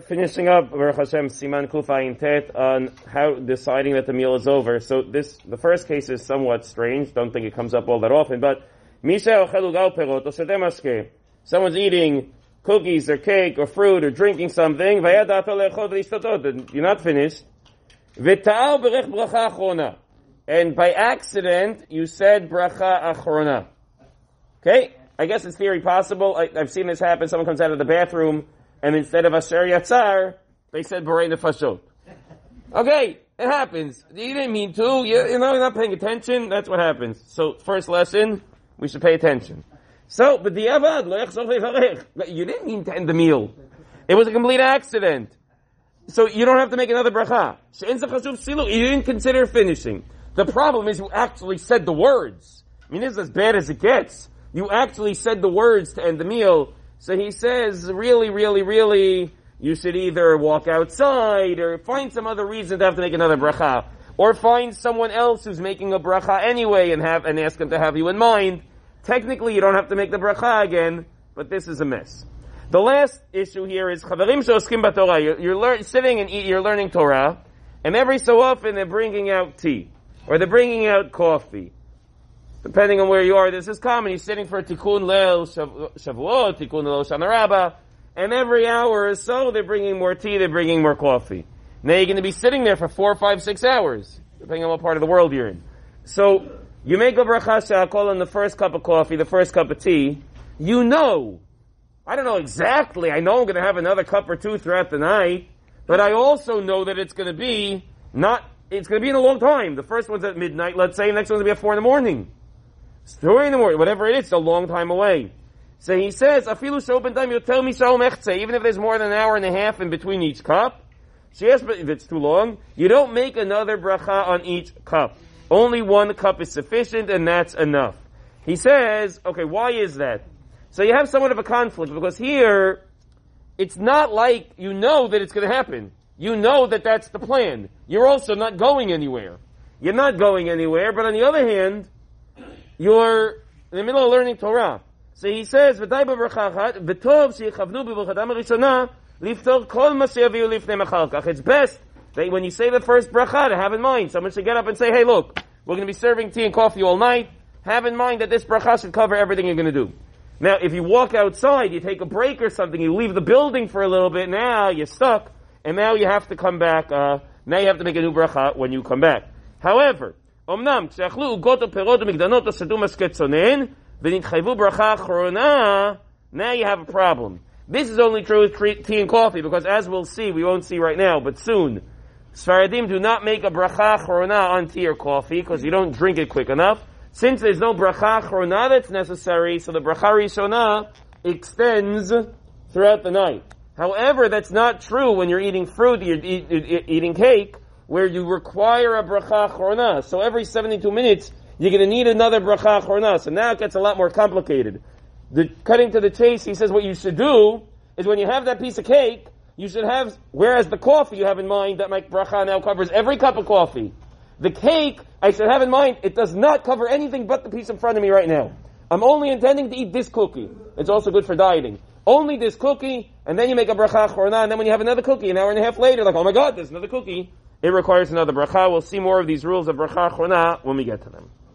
finishing up Baruch Hashem Siman Kuf Ayin Tet on how deciding that the meal is over. So this, the first case is somewhat strange. Don't think it comes up all that often, but Someone's eating cookies or cake or fruit or drinking something. You're not finished. And by accident, you said bracha achrona. Okay? I guess it's very possible. I, have seen this happen. Someone comes out of the bathroom and instead of Asher Yatzar, they said Borei Nefashot. Okay, it happens. You didn't mean to. You, you know, you're not paying attention. That's what happens. So, first lesson, we should pay attention. So, but the Avad, you didn't mean to end the meal. It was a complete accident. So you don't have to make another bracha. You didn't consider finishing. The problem is you actually said the words. I mean, is as bad as it gets. You actually said the words to end the meal. So he says, really, really, really, you should either walk outside or find some other reason to have to make another bracha. Or find someone else who's making a bracha anyway and have, and ask him to have you in mind. Technically, you don't have to make the bracha again, but this is a mess. The last issue here is Chavarim Shoskim Torah. You're, you're lear- sitting and eat, you're learning Torah, and every so often they're bringing out tea, or they're bringing out coffee, depending on where you are, this is common. You're sitting for Tikkun Leil Shavuot, Tikkun Leil Shana Rabbah, and every hour or so they're bringing more tea, they're bringing more coffee. Now you're going to be sitting there for four, five, six hours, depending on what part of the world you're in. So you make a bracha shehakol on the first cup of coffee, the first cup of tea. You know, I don't know exactly. I know I'm going to have another cup or two throughout the night, but I also know that it's going to be not. It's going to be in a long time. The first one's at midnight, let's say. The next one's going to be at four in the morning. Three in the morning, whatever it is, it's a long time away. So he says, Afilu shopen time, you'll tell me shalom even if there's more than an hour and a half in between each cup. She asked, but if it's too long, you don't make another bracha on each cup. Only one cup is sufficient and that's enough. He says, okay, why is that? So you have somewhat of a conflict because here, it's not like you know that it's going to happen. You know that that's the plan. You're also not going anywhere. You're not going anywhere, but on the other hand, you're in the middle of learning Torah. So he says, "V'day b'brachachat, v'tov sheyichavnu b'brachatam harishona, liftor kol ma sheyaviu lifnei machalkach." It's best that when you say the first bracha, to have in mind, someone should get up and say, "Hey, look, we're going to be serving tea and coffee all night. Have in mind that this bracha should cover everything you're going to do." Now, if you walk outside, you take a break or something, you leave the building for a little bit, now you're stuck, and now you have to come back, uh, now you have to make a new bracha when you come back. However, אמנם, כשאכלו עוגות או פירות ומקדנות או שתו משקה צונן, ונתחייבו ברכה אחרונה, now you have a problem. This is only true with tea and coffee, because as we'll see, we won't see right now, but soon, Sfaradim do not make a bracha achrona on tea or coffee, because you don't drink it quick enough. Since there's no bracha achrona that's necessary, so the bracha rishona extends throughout the night. However, that's not true when you're eating fruit, you're, eat, you're eating cake, where you require a bracha chorna. So every 72 minutes, you're going to need another bracha chorna. So now it gets a lot more complicated. The, cutting to the chase, he says what you should do is when you have that piece of cake, you should have, whereas the coffee you have in mind, that my bracha now covers every cup of coffee. The cake, I should have in mind, it does not cover anything but the piece in front of me right now. I'm only intending to eat this cookie. It's also good for dieting. Only this cookie, and then you make a bracha chorna, and then when you have another cookie, an hour and a half later, like, oh my god, there's another cookie. It requires another bracha. We'll see more of these rules of bracha when we get to them.